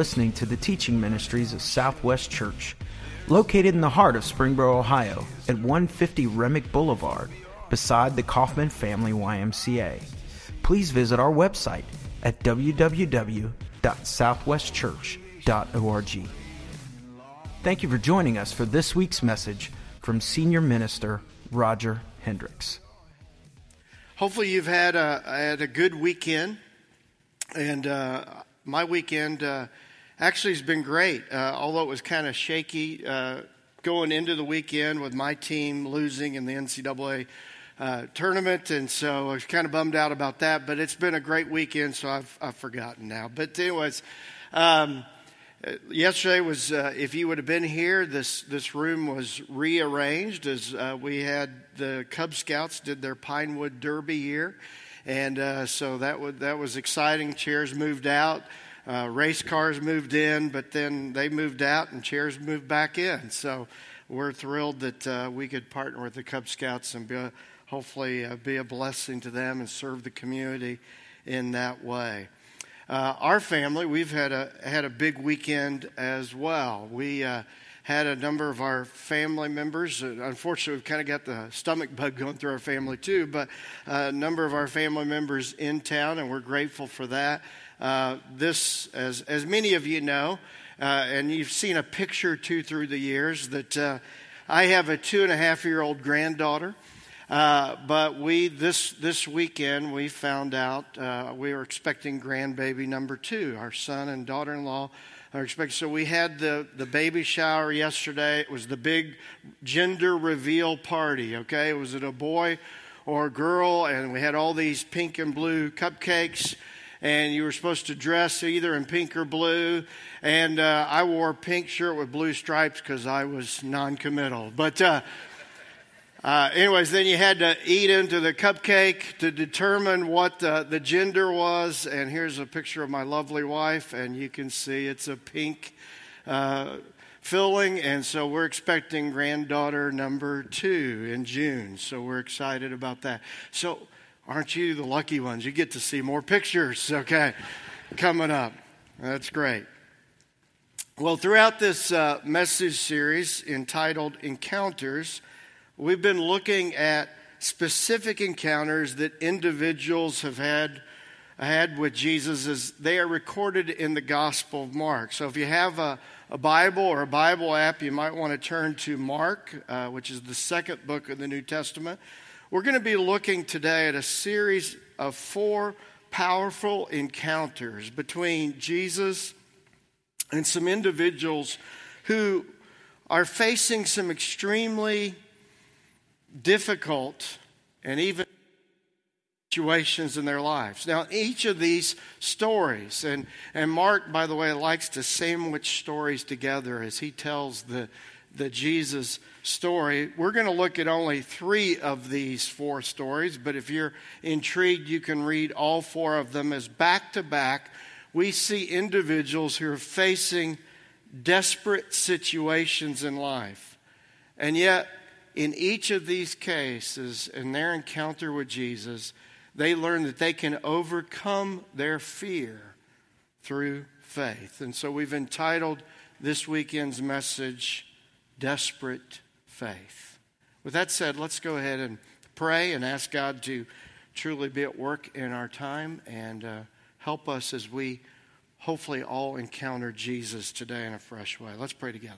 Listening to the teaching ministries of Southwest Church, located in the heart of Springboro, Ohio, at 150 Remick Boulevard, beside the Kaufman Family YMCA. Please visit our website at www.southwestchurch.org. Thank you for joining us for this week's message from Senior Minister Roger Hendricks. Hopefully, you've had a, had a good weekend. And uh, my weekend uh, actually has been great, uh, although it was kind of shaky uh, going into the weekend with my team losing in the NCAA uh, tournament. And so I was kind of bummed out about that. But it's been a great weekend, so I've, I've forgotten now. But, anyways, um, yesterday was, uh, if you would have been here, this, this room was rearranged as we had the Cub Scouts did their Pinewood Derby here and uh, so that was that was exciting. Chairs moved out, uh, race cars moved in, but then they moved out and chairs moved back in. So we're thrilled that uh, we could partner with the Cub Scouts and be a, hopefully uh, be a blessing to them and serve the community in that way. Uh, our family, we've had a had a big weekend as well. We uh, had a number of our family members. Uh, unfortunately, we've kind of got the stomach bug going through our family too, but a number of our family members in town, and we're grateful for that. Uh, this, as, as many of you know, uh, and you've seen a picture too through the years, that uh, I have a two and a half year old granddaughter. Uh, but we this this weekend we found out uh, we were expecting grandbaby number two. Our son and daughter-in-law are expecting. So we had the, the baby shower yesterday. It was the big gender reveal party, okay? Was it a boy or a girl? And we had all these pink and blue cupcakes. And you were supposed to dress either in pink or blue. And uh, I wore a pink shirt with blue stripes because I was non committal. But uh, uh, anyways, then you had to eat into the cupcake to determine what the, the gender was. And here's a picture of my lovely wife, and you can see it's a pink uh, filling. And so we're expecting granddaughter number two in June. So we're excited about that. So, aren't you the lucky ones? You get to see more pictures, okay, coming up. That's great. Well, throughout this uh, message series entitled Encounters, We've been looking at specific encounters that individuals have had had with Jesus as they are recorded in the Gospel of Mark. So if you have a, a Bible or a Bible app, you might want to turn to Mark, uh, which is the second book of the New Testament. We're going to be looking today at a series of four powerful encounters between Jesus and some individuals who are facing some extremely difficult and even situations in their lives. Now, each of these stories, and, and Mark, by the way, likes to sandwich stories together as he tells the, the Jesus story. We're going to look at only three of these four stories, but if you're intrigued, you can read all four of them as back to back. We see individuals who are facing desperate situations in life. And yet, in each of these cases, in their encounter with Jesus, they learn that they can overcome their fear through faith. And so we've entitled this weekend's message, Desperate Faith. With that said, let's go ahead and pray and ask God to truly be at work in our time and uh, help us as we hopefully all encounter Jesus today in a fresh way. Let's pray together.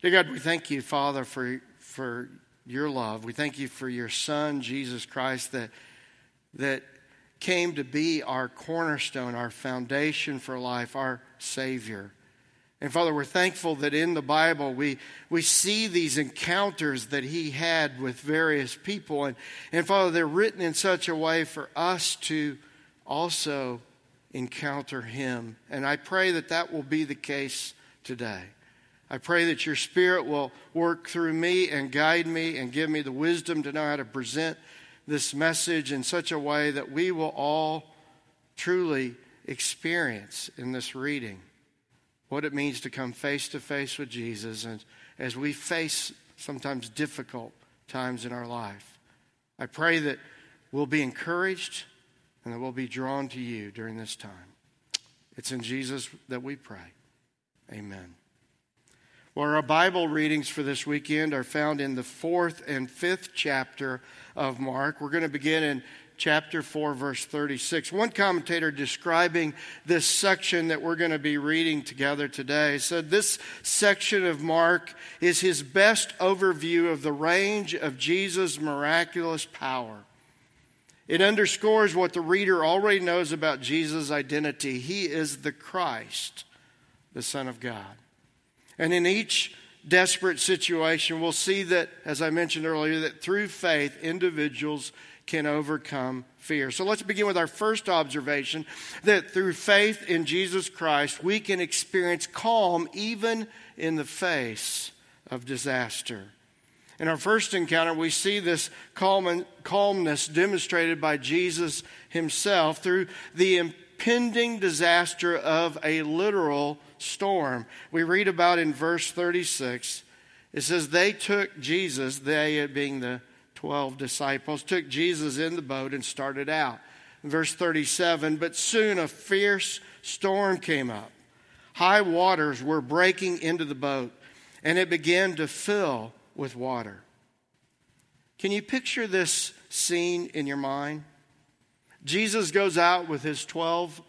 Dear God, we thank you, Father, for for your love. We thank you for your Son, Jesus Christ, that, that came to be our cornerstone, our foundation for life, our Savior. And Father, we're thankful that in the Bible we, we see these encounters that He had with various people. And, and Father, they're written in such a way for us to also encounter Him. And I pray that that will be the case today. I pray that your Spirit will work through me and guide me and give me the wisdom to know how to present this message in such a way that we will all truly experience in this reading what it means to come face to face with Jesus and as we face sometimes difficult times in our life. I pray that we'll be encouraged and that we'll be drawn to you during this time. It's in Jesus that we pray. Amen. Well, our Bible readings for this weekend are found in the fourth and fifth chapter of Mark. We're going to begin in chapter 4, verse 36. One commentator describing this section that we're going to be reading together today said this section of Mark is his best overview of the range of Jesus' miraculous power. It underscores what the reader already knows about Jesus' identity. He is the Christ, the Son of God. And in each desperate situation, we'll see that, as I mentioned earlier, that through faith, individuals can overcome fear. So let's begin with our first observation that through faith in Jesus Christ, we can experience calm even in the face of disaster. In our first encounter, we see this calm calmness demonstrated by Jesus himself through the impending disaster of a literal storm. We read about in verse 36, it says, They took Jesus, they being the 12 disciples, took Jesus in the boat and started out. Verse 37, but soon a fierce storm came up. High waters were breaking into the boat, and it began to fill with water. Can you picture this scene in your mind? Jesus goes out with his 12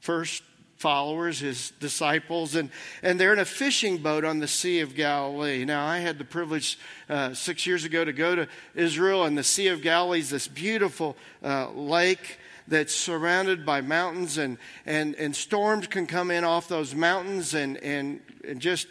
first followers, his disciples, and, and they're in a fishing boat on the Sea of Galilee. Now, I had the privilege uh, six years ago to go to Israel, and the Sea of Galilee is this beautiful uh, lake that's surrounded by mountains, and, and, and storms can come in off those mountains and, and, and just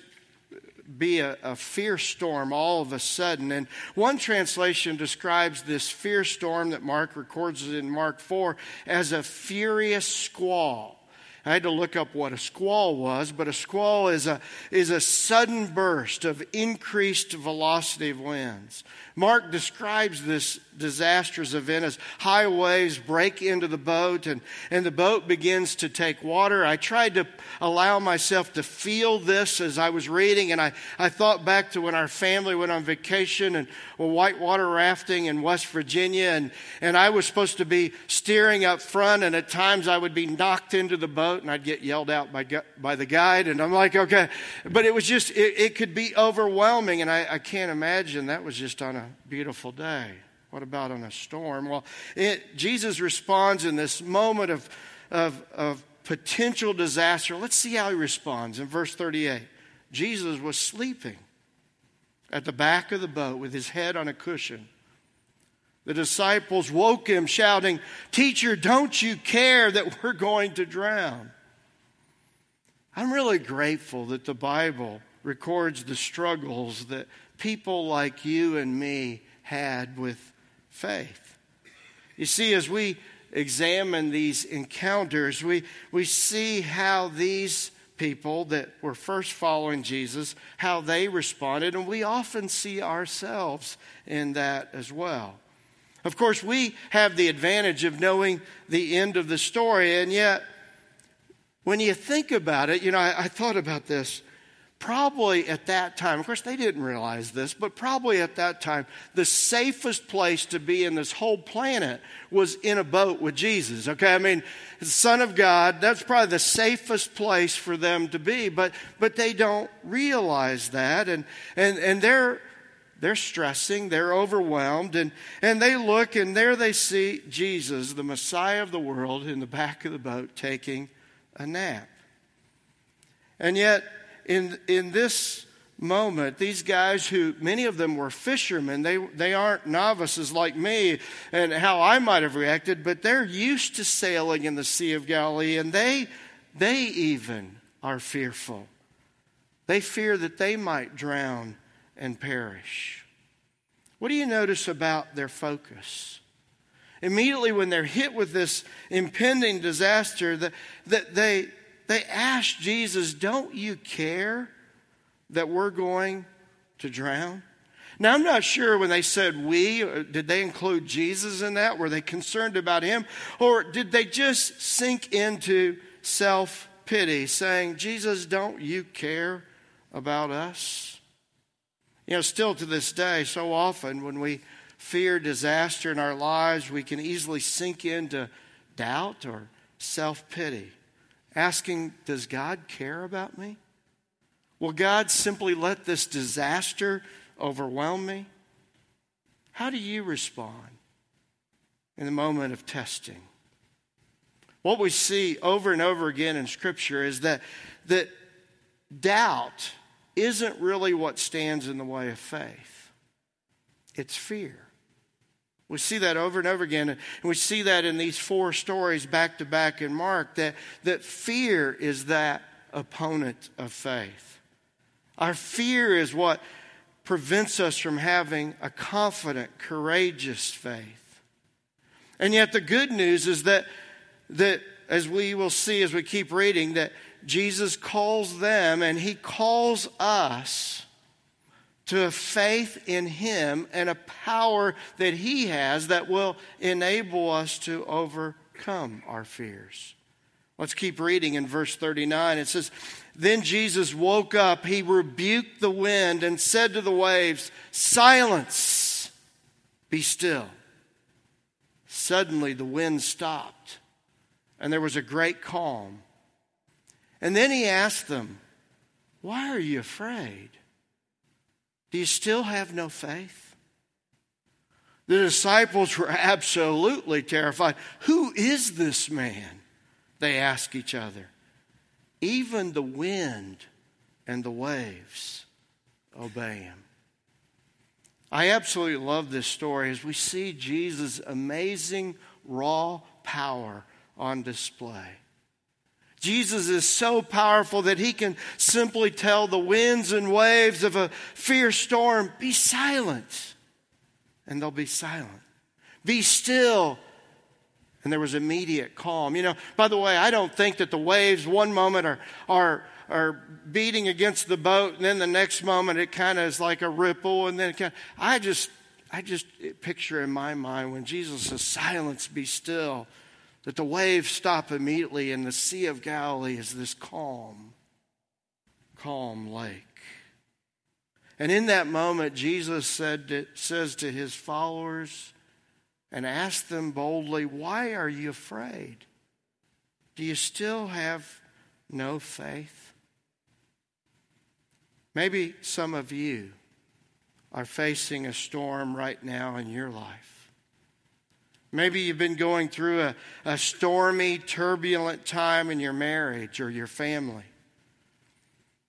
be a, a, fierce storm all of a sudden. And one translation describes this fierce storm that Mark records in Mark 4 as a furious squall. I had to look up what a squall was, but a squall is a, is a sudden burst of increased velocity of winds. Mark describes this disastrous event as high waves break into the boat and, and the boat begins to take water. I tried to allow myself to feel this as I was reading, and I, I thought back to when our family went on vacation and well, whitewater rafting in West Virginia, and, and I was supposed to be steering up front, and at times I would be knocked into the boat and I'd get yelled out by, by the guide, and I'm like, okay. But it was just, it, it could be overwhelming, and I, I can't imagine that was just on a beautiful day. What about on a storm? Well, it, Jesus responds in this moment of, of, of potential disaster. Let's see how he responds in verse 38. Jesus was sleeping at the back of the boat with his head on a cushion. The disciples woke him, shouting, Teacher, don't you care that we're going to drown? I'm really grateful that the Bible records the struggles that people like you and me had with faith. You see, as we examine these encounters, we, we see how these people that were first following Jesus, how they responded, and we often see ourselves in that as well. Of course, we have the advantage of knowing the end of the story, and yet, when you think about it, you know, I, I thought about this probably at that time, of course, they didn't realize this, but probably at that time, the safest place to be in this whole planet was in a boat with Jesus. Okay, I mean, the Son of God, that's probably the safest place for them to be, but, but they don't realize that, and, and, and they're, they're stressing, they're overwhelmed, and, and they look, and there they see Jesus, the Messiah of the world, in the back of the boat taking a nap. And yet, in, in this moment, these guys who, many of them were fishermen, they, they aren't novices like me and how I might have reacted, but they're used to sailing in the Sea of Galilee and they, they even are fearful. They fear that they might drown and perish. What do you notice about their focus? Immediately, when they're hit with this impending disaster, that, that they, they asked Jesus, Don't you care that we're going to drown? Now, I'm not sure when they said we, uh, did they include Jesus in that? Were they concerned about him? Or did they just sink into self pity, saying, Jesus, don't you care about us? You know, still to this day, so often when we fear disaster in our lives, we can easily sink into doubt or self pity asking, Does God care about me? Will God simply let this disaster overwhelm me? How do you respond in the moment of testing? What we see over and over again in Scripture is that, that doubt isn't really what stands in the way of faith, it's fear. We see that over and over again, and we see that in these four stories back to back in Mark that, that fear is that opponent of faith. Our fear is what prevents us from having a confident, courageous faith. And yet, the good news is that, that as we will see as we keep reading, that Jesus calls them and he calls us to a faith in him and a power that he has that will enable us to overcome our fears. Let's keep reading in verse 39. It says, Then Jesus woke up, he rebuked the wind and said to the waves, Silence, be still. Suddenly the wind stopped, and there was a great calm. And then he asked them, Why are you afraid? Do you still have no faith? The disciples were absolutely terrified. Who is this man? They ask each other. Even the wind and the waves obey him. I absolutely love this story as we see Jesus' amazing raw power on display. Jesus is so powerful that he can simply tell the winds and waves of a fierce storm, be silent, and they'll be silent. Be still, and there was immediate calm. You know, by the way, I don't think that the waves one moment are, are, are beating against the boat, and then the next moment it kind of is like a ripple, and then kind of, I just, I just picture in my mind when Jesus says, silence, be still that the waves stop immediately and the Sea of Galilee is this calm, calm lake. And in that moment, Jesus said to, says to his followers and asked them boldly, Why are you afraid? Do you still have no faith? Maybe some of you are facing a storm right now in your life. Maybe you've been going through a, a stormy, turbulent time in your marriage or your family.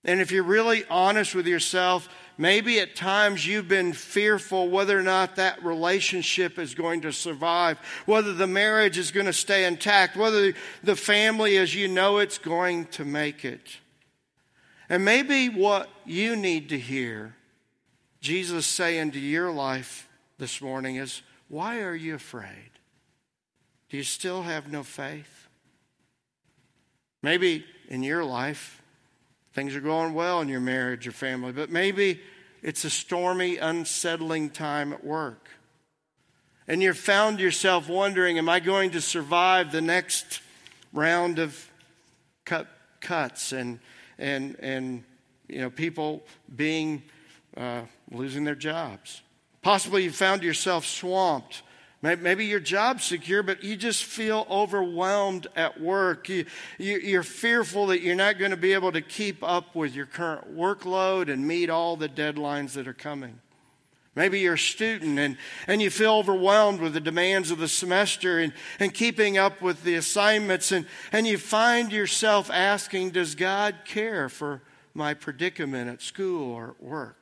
And if you're really honest with yourself, maybe at times you've been fearful whether or not that relationship is going to survive, whether the marriage is going to stay intact, whether the family as you know it's going to make it. And maybe what you need to hear Jesus say into your life this morning is, Why are you afraid? Do you still have no faith? Maybe in your life, things are going well in your marriage or family, but maybe it's a stormy, unsettling time at work. And you've found yourself wondering, am I going to survive the next round of cut, cuts and, and, and you know, people being, uh, losing their jobs? Possibly you found yourself swamped Maybe your job's secure, but you just feel overwhelmed at work. You, you, are fearful that you're not going to be able to keep up with your current workload and meet all the deadlines that are coming. Maybe you're a student and, and you feel overwhelmed with the demands of the semester and, and keeping up with the assignments, and, and you find yourself asking, Does God care for my predicament at school or at work?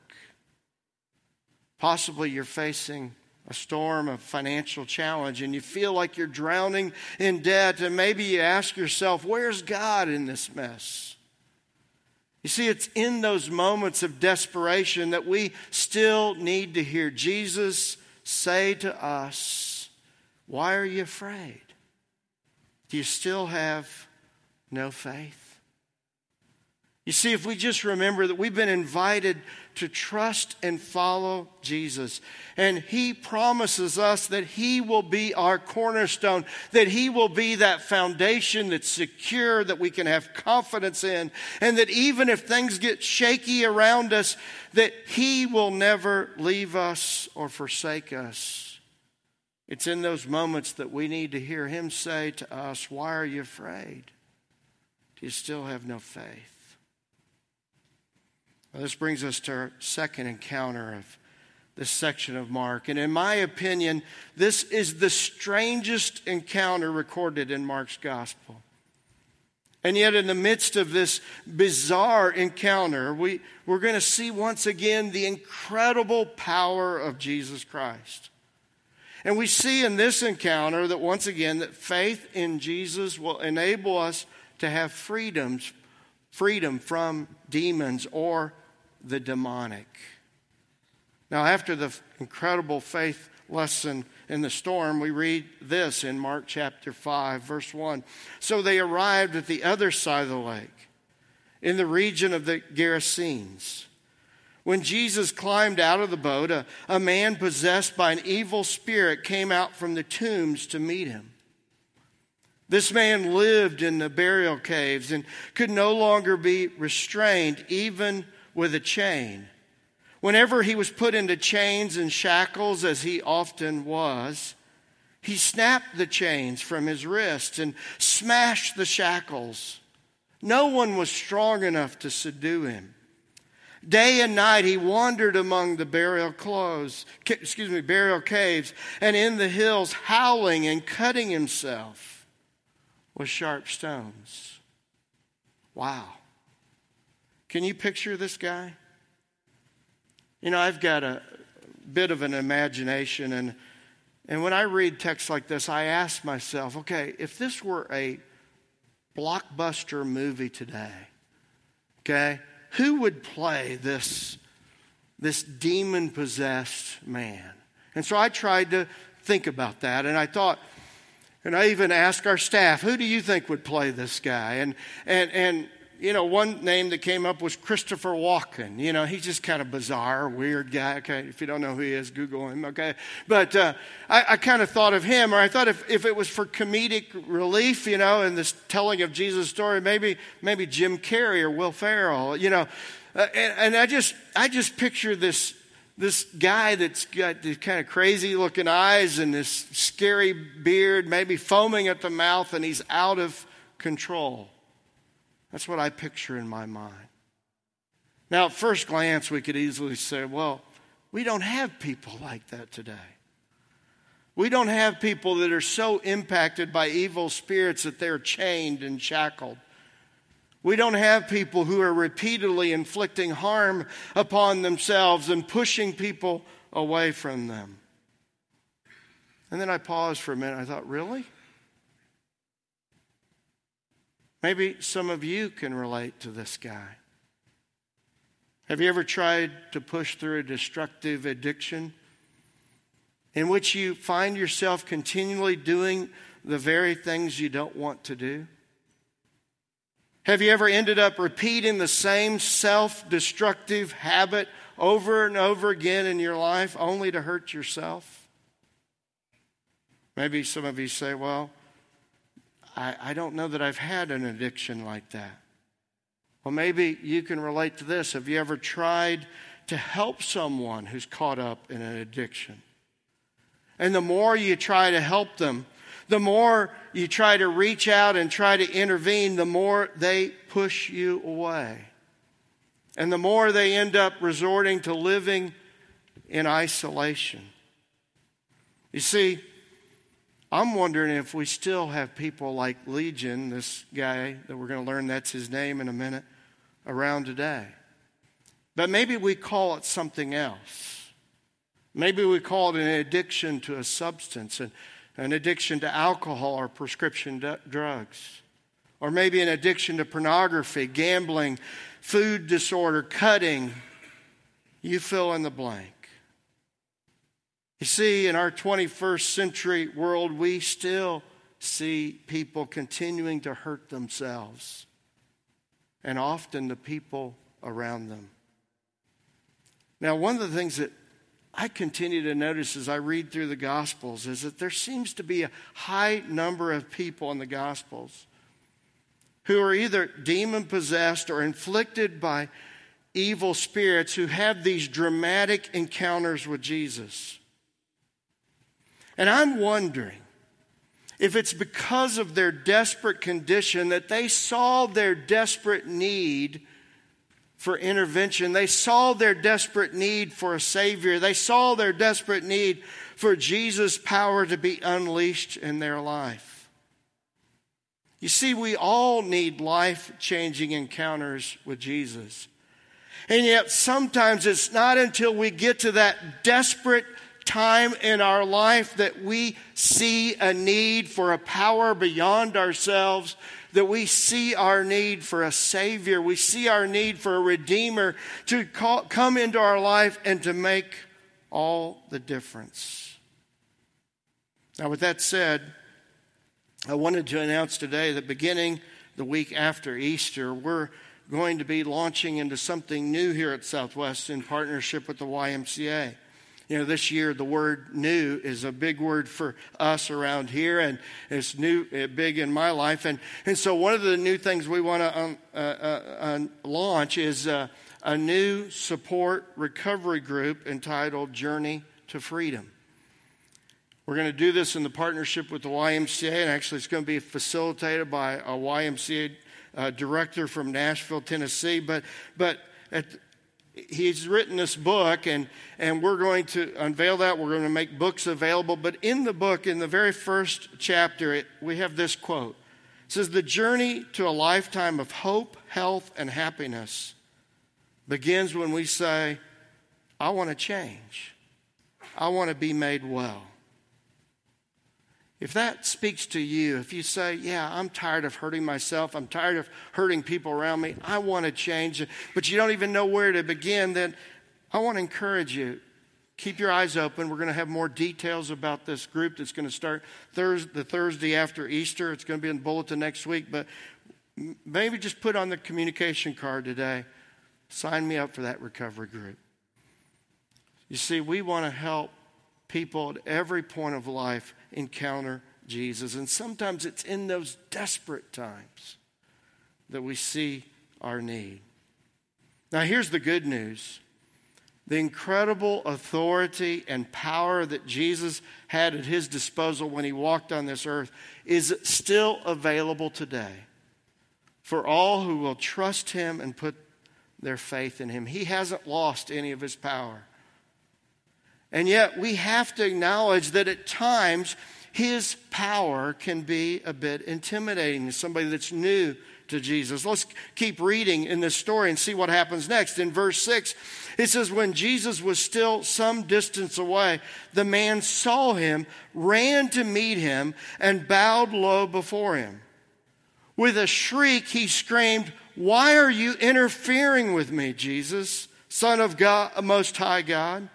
Possibly you're facing a storm, a financial challenge, and you feel like you're drowning in debt, and maybe you ask yourself, Where's God in this mess? You see, it's in those moments of desperation that we still need to hear Jesus say to us, Why are you afraid? Do you still have no faith? You see, if we just remember that we've been invited to trust and follow Jesus, and He promises us that He will be our cornerstone, that He will be that foundation that's secure, that we can have confidence in, and that even if things get shaky around us, that He will never leave us or forsake us. It's in those moments that we need to hear Him say to us, Why are you afraid? Do you still have no faith? Well, this brings us to our second encounter of this section of Mark. And in my opinion, this is the strangest encounter recorded in Mark's gospel. And yet, in the midst of this bizarre encounter, we, we're going to see once again the incredible power of Jesus Christ. And we see in this encounter that once again that faith in Jesus will enable us to have freedoms, freedom from demons or the demonic. Now, after the incredible faith lesson in the storm, we read this in Mark chapter 5, verse 1. So they arrived at the other side of the lake, in the region of the Gerasenes. When Jesus climbed out of the boat, a, a man possessed by an evil spirit came out from the tombs to meet him. This man lived in the burial caves and could no longer be restrained, even with a chain. Whenever he was put into chains and shackles, as he often was, he snapped the chains from his wrists and smashed the shackles. No one was strong enough to subdue him. Day and night he wandered among the burial clothes, excuse me, burial caves and in the hills, howling and cutting himself with sharp stones. Wow. Can you picture this guy? You know, I've got a bit of an imagination, and, and when I read texts like this, I ask myself, okay, if this were a blockbuster movie today, okay, who would play this, this demon possessed man? And so I tried to think about that, and I thought, and I even asked our staff, who do you think would play this guy? And, and, and you know, one name that came up was Christopher Walken. You know, he's just kind of bizarre, weird guy. Okay, if you don't know who he is, Google him. Okay, but uh, I, I kind of thought of him, or I thought if, if it was for comedic relief, you know, in this telling of Jesus' story, maybe maybe Jim Carrey or Will Ferrell. You know, uh, and, and I just I just picture this this guy that's got these kind of crazy looking eyes and this scary beard, maybe foaming at the mouth, and he's out of control. That's what I picture in my mind. Now, at first glance, we could easily say, well, we don't have people like that today. We don't have people that are so impacted by evil spirits that they're chained and shackled. We don't have people who are repeatedly inflicting harm upon themselves and pushing people away from them. And then I paused for a minute. I thought, really? Maybe some of you can relate to this guy. Have you ever tried to push through a destructive addiction in which you find yourself continually doing the very things you don't want to do? Have you ever ended up repeating the same self destructive habit over and over again in your life only to hurt yourself? Maybe some of you say, well, I, I don't know that I've had an addiction like that. Well, maybe you can relate to this. Have you ever tried to help someone who's caught up in an addiction? And the more you try to help them, the more you try to reach out and try to intervene, the more they push you away. And the more they end up resorting to living in isolation. You see, I'm wondering if we still have people like Legion, this guy that we're going to learn that's his name in a minute, around today. But maybe we call it something else. Maybe we call it an addiction to a substance, an, an addiction to alcohol or prescription d- drugs. Or maybe an addiction to pornography, gambling, food disorder, cutting. You fill in the blank. You see, in our 21st century world, we still see people continuing to hurt themselves and often the people around them. Now, one of the things that I continue to notice as I read through the Gospels is that there seems to be a high number of people in the Gospels who are either demon possessed or inflicted by evil spirits who have these dramatic encounters with Jesus. And I'm wondering if it's because of their desperate condition that they saw their desperate need for intervention, they saw their desperate need for a Savior, they saw their desperate need for Jesus' power to be unleashed in their life. You see, we all need life changing encounters with Jesus. And yet, sometimes it's not until we get to that desperate time in our life that we see a need for a power beyond ourselves, that we see our need for a Savior, we see our need for a Redeemer to call, come into our life and to make all the difference. Now, with that said, I wanted to announce today that beginning the week after Easter, we're going to be launching into something new here at Southwest in partnership with the YMCA. You know, this year the word new is a big word for us around here, and it's new, uh, big in my life. And, and so, one of the new things we want to um, uh, uh, launch is uh, a new support recovery group entitled Journey to Freedom. We're going to do this in the partnership with the YMCA, and actually, it's going to be facilitated by a YMCA uh, director from Nashville, Tennessee. But, but at, he's written this book, and, and we're going to unveil that. We're going to make books available. But in the book, in the very first chapter, it, we have this quote It says, The journey to a lifetime of hope, health, and happiness begins when we say, I want to change, I want to be made well. If that speaks to you, if you say, Yeah, I'm tired of hurting myself, I'm tired of hurting people around me, I want to change, but you don't even know where to begin, then I want to encourage you. Keep your eyes open. We're going to have more details about this group that's going to start Thursday, the Thursday after Easter. It's going to be in the bulletin next week, but maybe just put on the communication card today. Sign me up for that recovery group. You see, we want to help people at every point of life encounter Jesus. And sometimes it's in those desperate times that we see our need. Now, here's the good news the incredible authority and power that Jesus had at his disposal when he walked on this earth is still available today for all who will trust him and put their faith in him. He hasn't lost any of his power. And yet, we have to acknowledge that at times his power can be a bit intimidating to somebody that's new to Jesus. Let's keep reading in this story and see what happens next. In verse 6, it says, When Jesus was still some distance away, the man saw him, ran to meet him, and bowed low before him. With a shriek, he screamed, Why are you interfering with me, Jesus, Son of God, Most High God?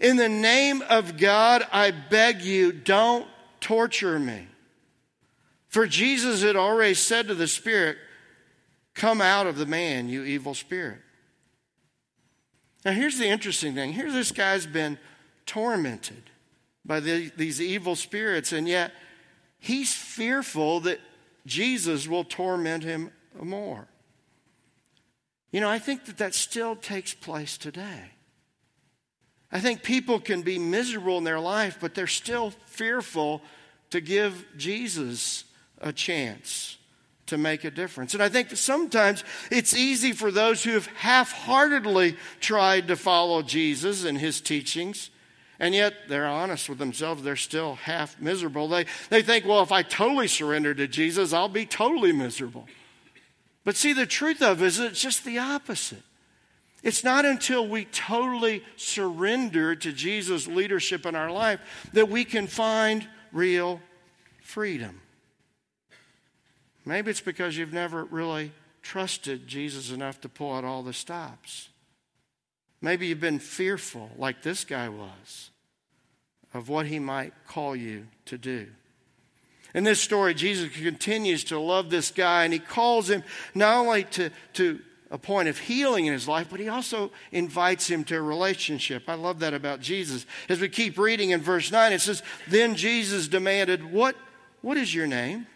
In the name of God, I beg you, don't torture me. For Jesus had already said to the Spirit, Come out of the man, you evil spirit. Now, here's the interesting thing. Here, this guy's been tormented by the, these evil spirits, and yet he's fearful that Jesus will torment him more. You know, I think that that still takes place today. I think people can be miserable in their life, but they're still fearful to give Jesus a chance to make a difference. And I think sometimes it's easy for those who have half heartedly tried to follow Jesus and his teachings, and yet they're honest with themselves, they're still half miserable. They, they think, well, if I totally surrender to Jesus, I'll be totally miserable. But see, the truth of it is it's just the opposite. It's not until we totally surrender to Jesus' leadership in our life that we can find real freedom. Maybe it's because you've never really trusted Jesus enough to pull out all the stops. Maybe you've been fearful, like this guy was, of what he might call you to do. In this story, Jesus continues to love this guy, and he calls him not only to, to a point of healing in his life, but he also invites him to a relationship. I love that about Jesus. As we keep reading in verse 9, it says, Then Jesus demanded, What, what is your name?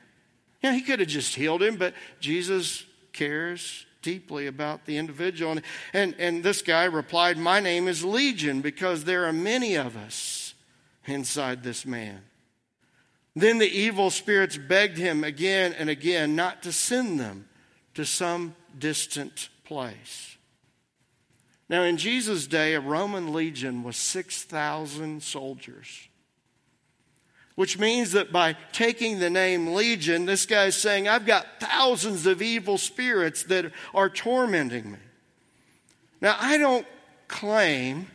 Yeah, he could have just healed him, but Jesus cares deeply about the individual. And, and, and this guy replied, My name is Legion, because there are many of us inside this man. Then the evil spirits begged him again and again not to send them to some distant place. Now, in Jesus' day, a Roman legion was 6,000 soldiers, which means that by taking the name legion, this guy's saying, I've got thousands of evil spirits that are tormenting me. Now, I don't claim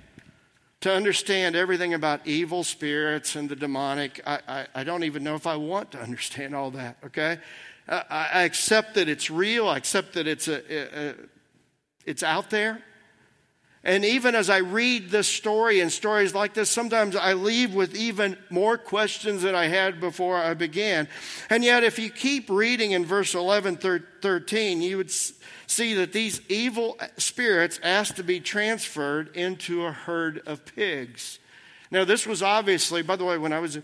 to understand everything about evil spirits and the demonic. I, I, I, don't even know if I want to understand all that, okay? I, I accept that it's real, I accept that it's, a, a, a, it's out there. And even as I read this story and stories like this, sometimes I leave with even more questions than I had before I began. And yet, if you keep reading in verse 11, 13, you would see that these evil spirits asked to be transferred into a herd of pigs. Now, this was obviously, by the way, when I was uh,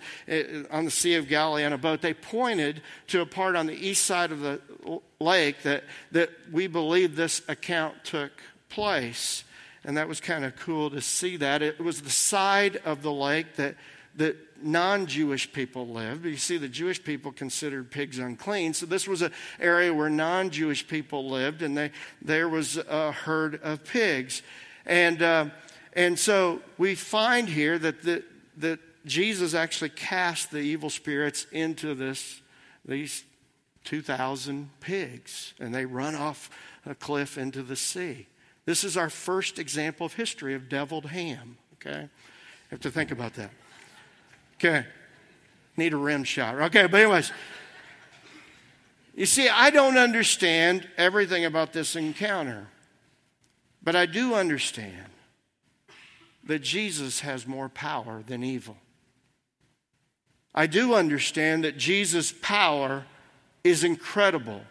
on the Sea of Galilee on a boat, they pointed to a part on the east side of the lake that, that we believe this account took place. And that was kind of cool to see that. It was the side of the lake that, that non Jewish people lived. You see, the Jewish people considered pigs unclean. So this was an area where non Jewish people lived, and they, there was a herd of pigs. And, uh, and so we find here that, the, that Jesus actually cast the evil spirits into this, these 2,000 pigs, and they run off a cliff into the sea. This is our first example of history of deviled ham, okay? Have to think about that. Okay. Need a rim shot. Okay, but anyways. You see, I don't understand everything about this encounter, but I do understand that Jesus has more power than evil. I do understand that Jesus' power is incredible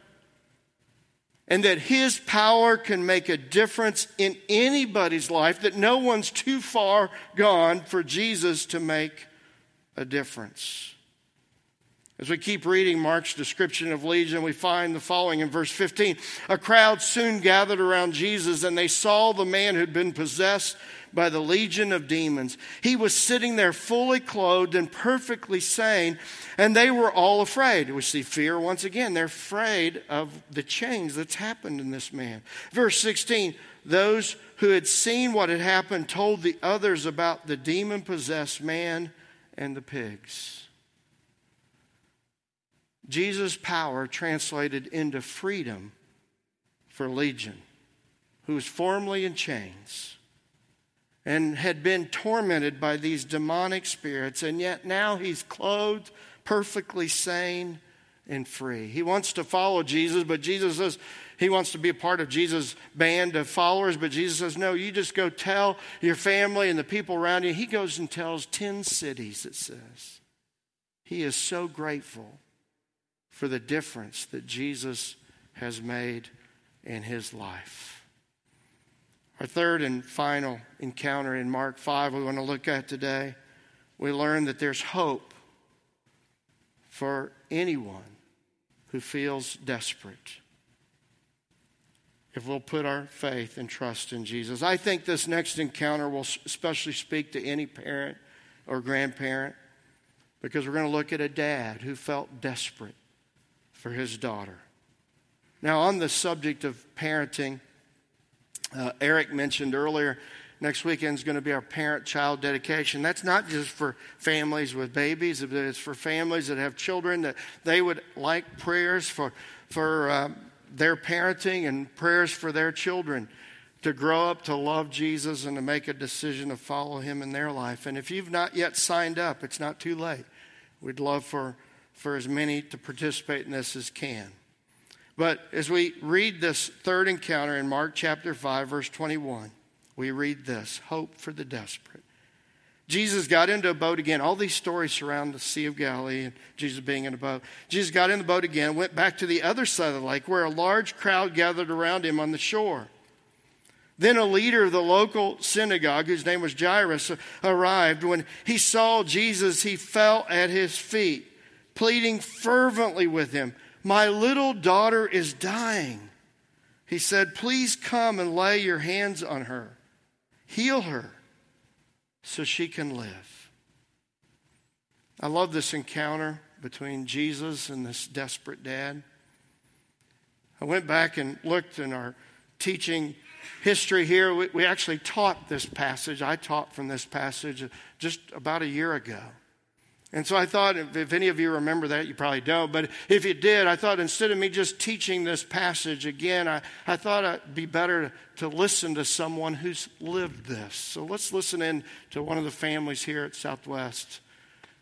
and that his power can make a difference in anybody's life, that no one's too far gone for Jesus to make a difference. As we keep reading Mark's description of Legion, we find the following in verse 15. A crowd soon gathered around Jesus, and they saw the man who'd been possessed by the legion of demons. He was sitting there fully clothed and perfectly sane, and they were all afraid. We see fear once again. They're afraid of the change that's happened in this man. Verse 16 those who had seen what had happened told the others about the demon possessed man and the pigs. Jesus' power translated into freedom for Legion, who was formerly in chains and had been tormented by these demonic spirits, and yet now he's clothed, perfectly sane, and free. He wants to follow Jesus, but Jesus says he wants to be a part of Jesus' band of followers, but Jesus says, No, you just go tell your family and the people around you. He goes and tells 10 cities, it says. He is so grateful for the difference that Jesus has made in his life. Our third and final encounter in Mark 5 we want to look at today, we learn that there's hope for anyone who feels desperate if we'll put our faith and trust in Jesus. I think this next encounter will especially speak to any parent or grandparent because we're going to look at a dad who felt desperate for his daughter. Now, on the subject of parenting, uh, Eric mentioned earlier, next weekend is going to be our parent child dedication. That's not just for families with babies, it's for families that have children that they would like prayers for, for uh, their parenting and prayers for their children to grow up to love Jesus and to make a decision to follow him in their life. And if you've not yet signed up, it's not too late. We'd love for, for as many to participate in this as can. But as we read this third encounter in Mark chapter 5, verse 21, we read this hope for the desperate. Jesus got into a boat again. All these stories surround the Sea of Galilee and Jesus being in a boat. Jesus got in the boat again, went back to the other side of the lake where a large crowd gathered around him on the shore. Then a leader of the local synagogue, whose name was Jairus, arrived. When he saw Jesus, he fell at his feet, pleading fervently with him. My little daughter is dying. He said, Please come and lay your hands on her, heal her, so she can live. I love this encounter between Jesus and this desperate dad. I went back and looked in our teaching history here. We, we actually taught this passage. I taught from this passage just about a year ago. And so I thought, if, if, any of you remember that, you probably don't, but if you did, I thought instead of me just teaching this passage again, I, I thought it'd be better to, listen to someone who's lived this. So let's listen in to one of the families here at Southwest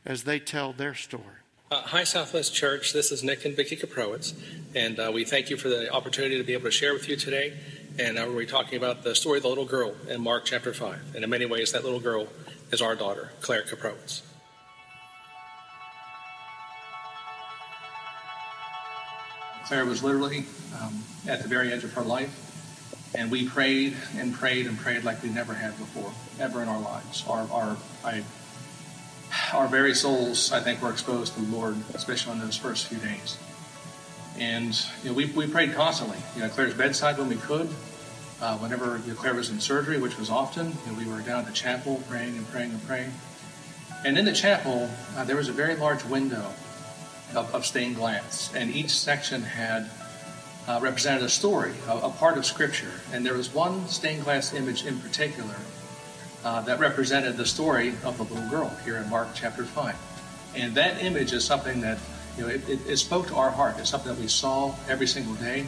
as they tell their story. Uh, hi, Southwest Church. This is Nick and Vicki Kaprowitz, and uh, we thank you for the opportunity to be able to share with you today. And uh, we're talking about the story of the little girl in Mark chapter 5. And in many ways, that little girl is our daughter, Claire Kaprowitz. Claire was literally um, at the very edge of her life. And we prayed and prayed and prayed like we never had before, ever in our lives. Our, our, I, our very souls, I think, were exposed to the Lord, especially in those first few days. And you know, we, we prayed constantly. You know, Claire's bedside when we could. Uh, whenever you know, Claire was in surgery, which was often, you know, we were down at the chapel praying and praying and praying. And in the chapel, uh, there was a very large window of, of stained glass, and each section had uh, represented a story, a, a, part of Scripture. And there was one stained glass image in particular uh, that represented the story of the little girl here in Mark chapter 5. And that image is something that, you know, it, it, it spoke to our heart. It's something that we saw every single day,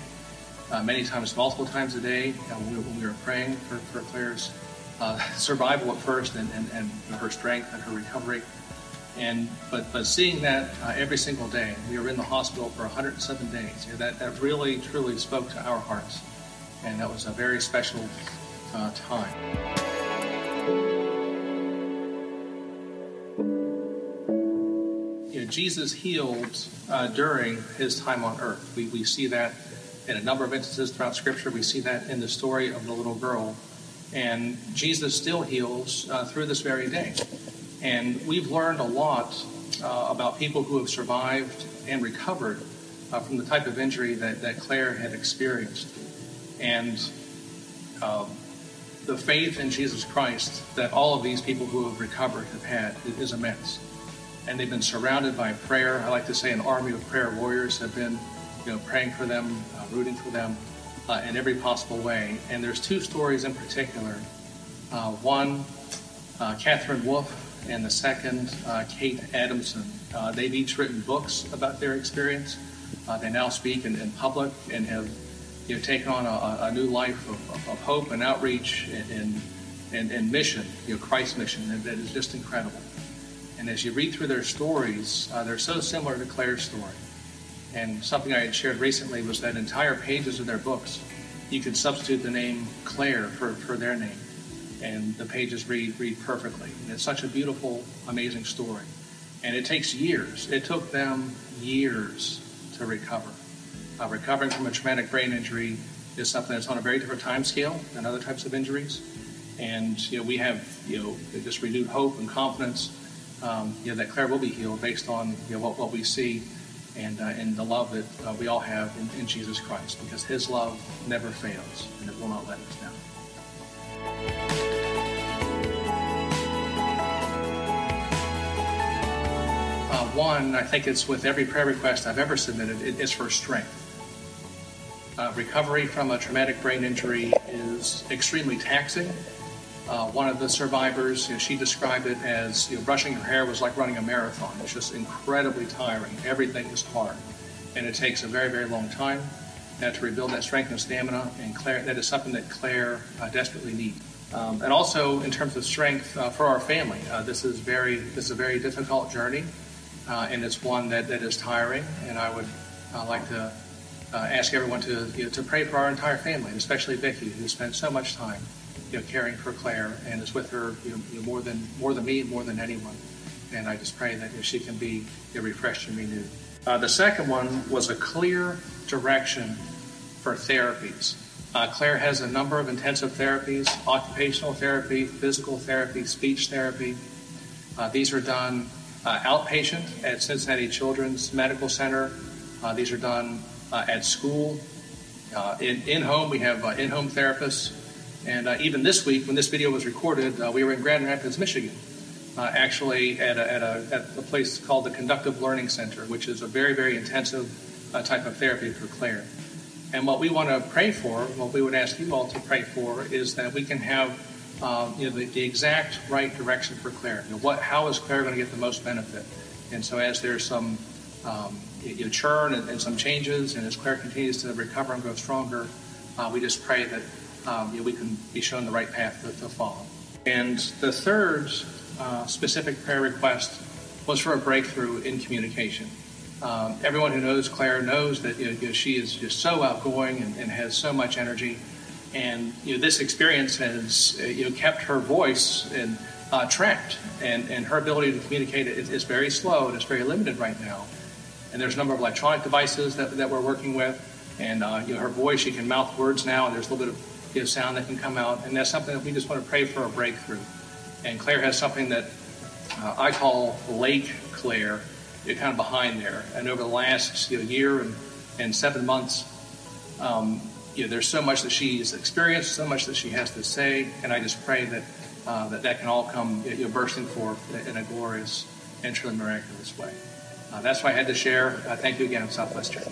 uh, many times, multiple times a day, know, when, we, when, we, were praying for, for Claire's uh, survival at first and, and, and her strength and her recovery. And but but seeing that uh, every single day, we were in the hospital for 107 days. That that really truly spoke to our hearts, and that was a very special uh, time. You know, Jesus healed uh, during his time on earth. We we see that in a number of instances throughout Scripture. We see that in the story of the little girl, and Jesus still heals uh, through this very day. And we've learned a lot uh, about people who have survived and recovered uh, from the type of injury that, that Claire had experienced. And um, the faith in Jesus Christ that all of these people who have recovered have had is immense. And they've been surrounded by prayer. I like to say an army of prayer warriors have been you know, praying for them, uh, rooting for them uh, in every possible way. And there's two stories in particular. Uh, one, Catherine Wolf and the second, uh, Kate Adamson. Uh, they've each written books about their experience. Uh, they now speak in, in, public and have you know, taken on a, a new life of, of, hope and outreach and, and, and, mission, you know, Christ's mission, and that is just incredible. And as you read through their stories, uh, they're so similar to Claire's story. And something I had shared recently was that entire pages of their books, you could substitute the name Claire for, for their name and the pages read read perfectly. And it's such a beautiful, amazing story. And it takes years. It took them years to recover. Uh, recovering from a traumatic brain injury is something that's on a very different time scale than other types of injuries. And you know, we have you know just renewed hope and confidence um, you know, that Claire will be healed based on you know, what, what we see and, uh, and the love that uh, we all have in, in Jesus Christ because His love never fails and it will not let us down. One, I think it's with every prayer request I've ever submitted, it is for strength. Uh, recovery from a traumatic brain injury is extremely taxing. Uh, one of the survivors, you know, she described it as you know, brushing her hair was like running a marathon. It's just incredibly tiring. Everything is hard, and it takes a very, very long time uh, to rebuild that strength and stamina. And Claire, that is something that Claire uh, desperately needs. Um, and also in terms of strength uh, for our family, uh, this is very this is a very difficult journey uh, and it's one that, that is tiring. And I would uh, like to uh, ask everyone to you know, to pray for our entire family, and especially Vicki, who spent so much time you know, caring for Claire and is with her you know, more than more than me, more than anyone. And I just pray that she can be refreshed and renewed. Uh, the second one was a clear direction for therapies. Uh, Claire has a number of intensive therapies occupational therapy, physical therapy, speech therapy. Uh, these are done outpatient at Cincinnati Children's Medical Center. Uh, these are done uh, at school. Uh, in, in home, we have uh, in home therapists. And uh, even this week, when this video was recorded, we were in Grand Rapids, Michigan. uh, actually at a, at, a, at a place called the Conductive Learning Center, which is a very, very intensive uh, type of therapy for Claire. And what we want to pray for, what we would ask you all to pray for, is that we can have um, you know, the, the, exact right direction for Claire. You know, what, how is Claire going to get the most benefit? And so, as there's some um, you know, churn and, and, some changes, and as Claire continues to recover and grow stronger, uh, we just pray that um, you know, we can be shown the right path to, to follow. And the third uh, specific prayer request was for a breakthrough in communication. Um, everyone who knows Claire knows that you know, she is just so outgoing and, and, has so much energy, and you know, this experience has uh, you know kept her voice and uh, trapped, and, and her ability to communicate is, is, very slow and it's very limited right now. And there's a number of electronic devices that, that we're working with, and uh, you know, her voice she can mouth words now, and there's a little bit of you know, sound that can come out, and that's something that we just want to pray for a breakthrough. And Claire has something that uh, I call Lake Claire you're kind of behind there. And over the last you know, year and, and seven months, um, you know, there's so much that she's experienced, so much that she has to say, and I just pray that uh, that, that can all come you know, bursting forth in a glorious and truly miraculous way. Uh, that's what I had to share. Uh, thank you again, Southwest Church.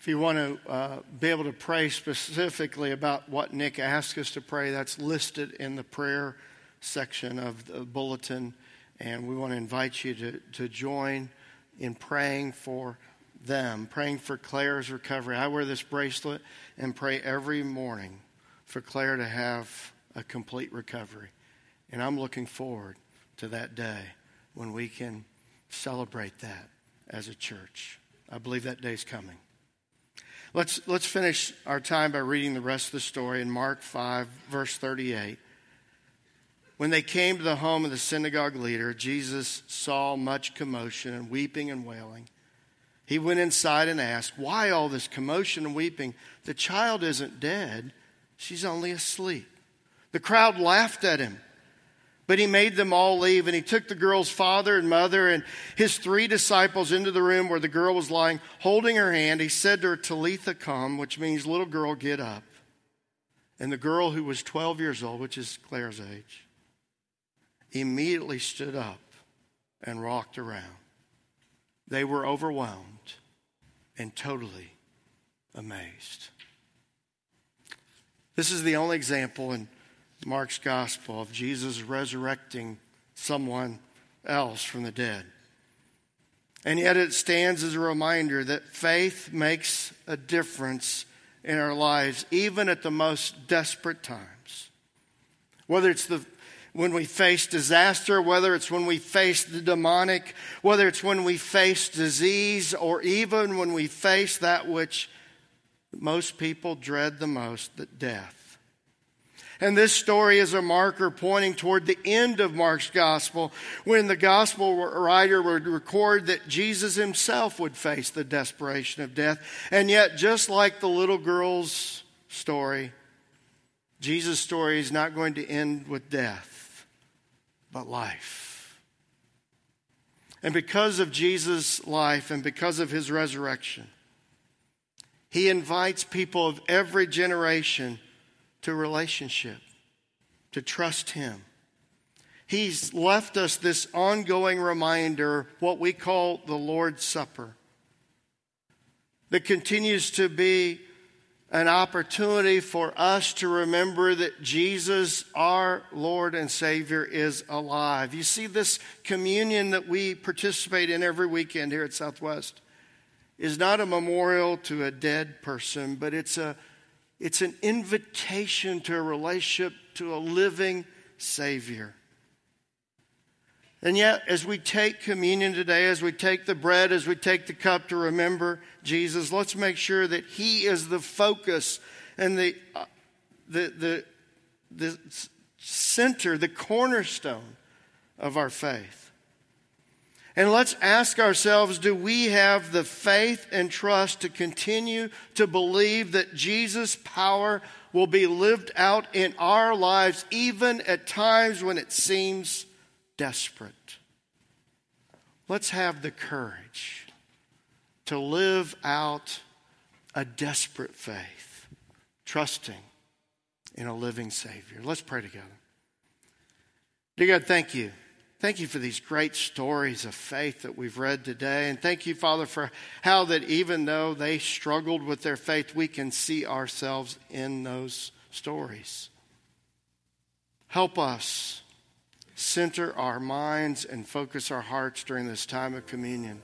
If you want to uh, be able to pray specifically about what Nick asked us to pray, that's listed in the prayer section of the bulletin. And we want to invite you to, to join in praying for them, praying for Claire's recovery. I wear this bracelet and pray every morning for Claire to have a complete recovery. And I'm looking forward to that day when we can celebrate that as a church. I believe that day's coming. Let's, let's finish our time by reading the rest of the story in Mark 5, verse 38. When they came to the home of the synagogue leader, Jesus saw much commotion and weeping and wailing. He went inside and asked, Why all this commotion and weeping? The child isn't dead, she's only asleep. The crowd laughed at him. But he made them all leave, and he took the girl's father and mother and his three disciples into the room where the girl was lying, holding her hand. He said to her, Talitha, koum, which means, little girl, get up. And the girl, who was 12 years old, which is Claire's age, immediately stood up and walked around. They were overwhelmed and totally amazed. This is the only example in Mark's gospel of Jesus resurrecting someone else from the dead. And yet it stands as a reminder that faith makes a difference in our lives, even at the most desperate times. Whether it's the when we face disaster, whether it's when we face the demonic, whether it's when we face disease, or even when we face that which most people dread the most, that death. And this story is a marker pointing toward the end of Mark's gospel when the gospel writer would record that Jesus himself would face the desperation of death. And yet, just like the little girl's story, Jesus' story is not going to end with death but life. And because of Jesus' life and because of his resurrection, he invites people of every generation to relationship, to trust him. He's left us this ongoing reminder, what we call the Lord's Supper, that continues to be an opportunity for us to remember that Jesus, our Lord and Savior, is alive. You see, this communion that we participate in every weekend here at Southwest is not a memorial to a dead person, but it's, a, it's an invitation to a relationship to a living Savior. And yet, as we take communion today, as we take the bread, as we take the cup to remember Jesus, let's make sure that He is the focus and the, uh, the, the, the center, the cornerstone of our faith. And let's ask ourselves do we have the faith and trust to continue to believe that Jesus' power will be lived out in our lives, even at times when it seems desperate. Let's have the courage to live out a desperate faith, trusting in a living Savior. Let's pray together. Dear God, thank you. Thank you for these great stories of faith that we've read today. And thank you, Father, for how that even though they struggled with their faith, we can see ourselves in those stories. Help us center our minds and focus our hearts during this time of communion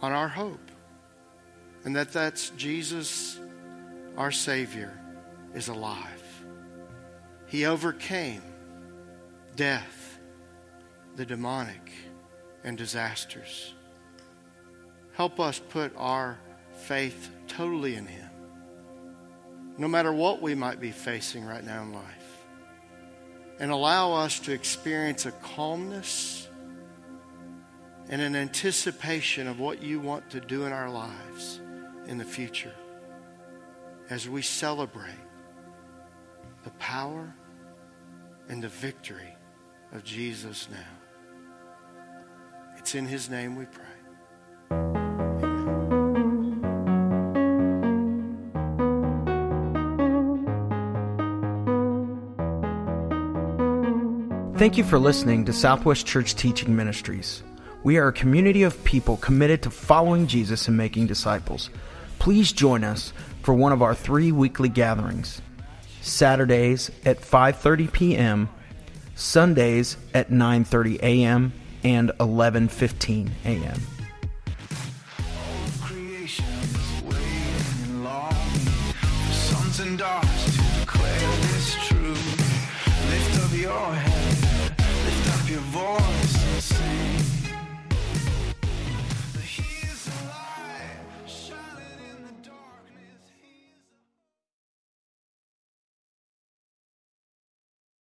on our hope. And that that's Jesus, our Savior, is alive. He overcame death, the demonic, and disasters. Help us put our faith totally in Him, no matter what we might be facing right now in life, and allow us to experience a calmness and an anticipation of what you want to do in our lives in the future as we celebrate the power and the victory of Jesus now. It's in his name we pray. Thank you for listening to Southwest Church Teaching Ministries. We are a community of people committed to following Jesus and making disciples. Please join us for one of our three weekly gatherings. Saturdays at 5:30 p.m., Sundays at 9:30 a.m. and 11:15 a.m.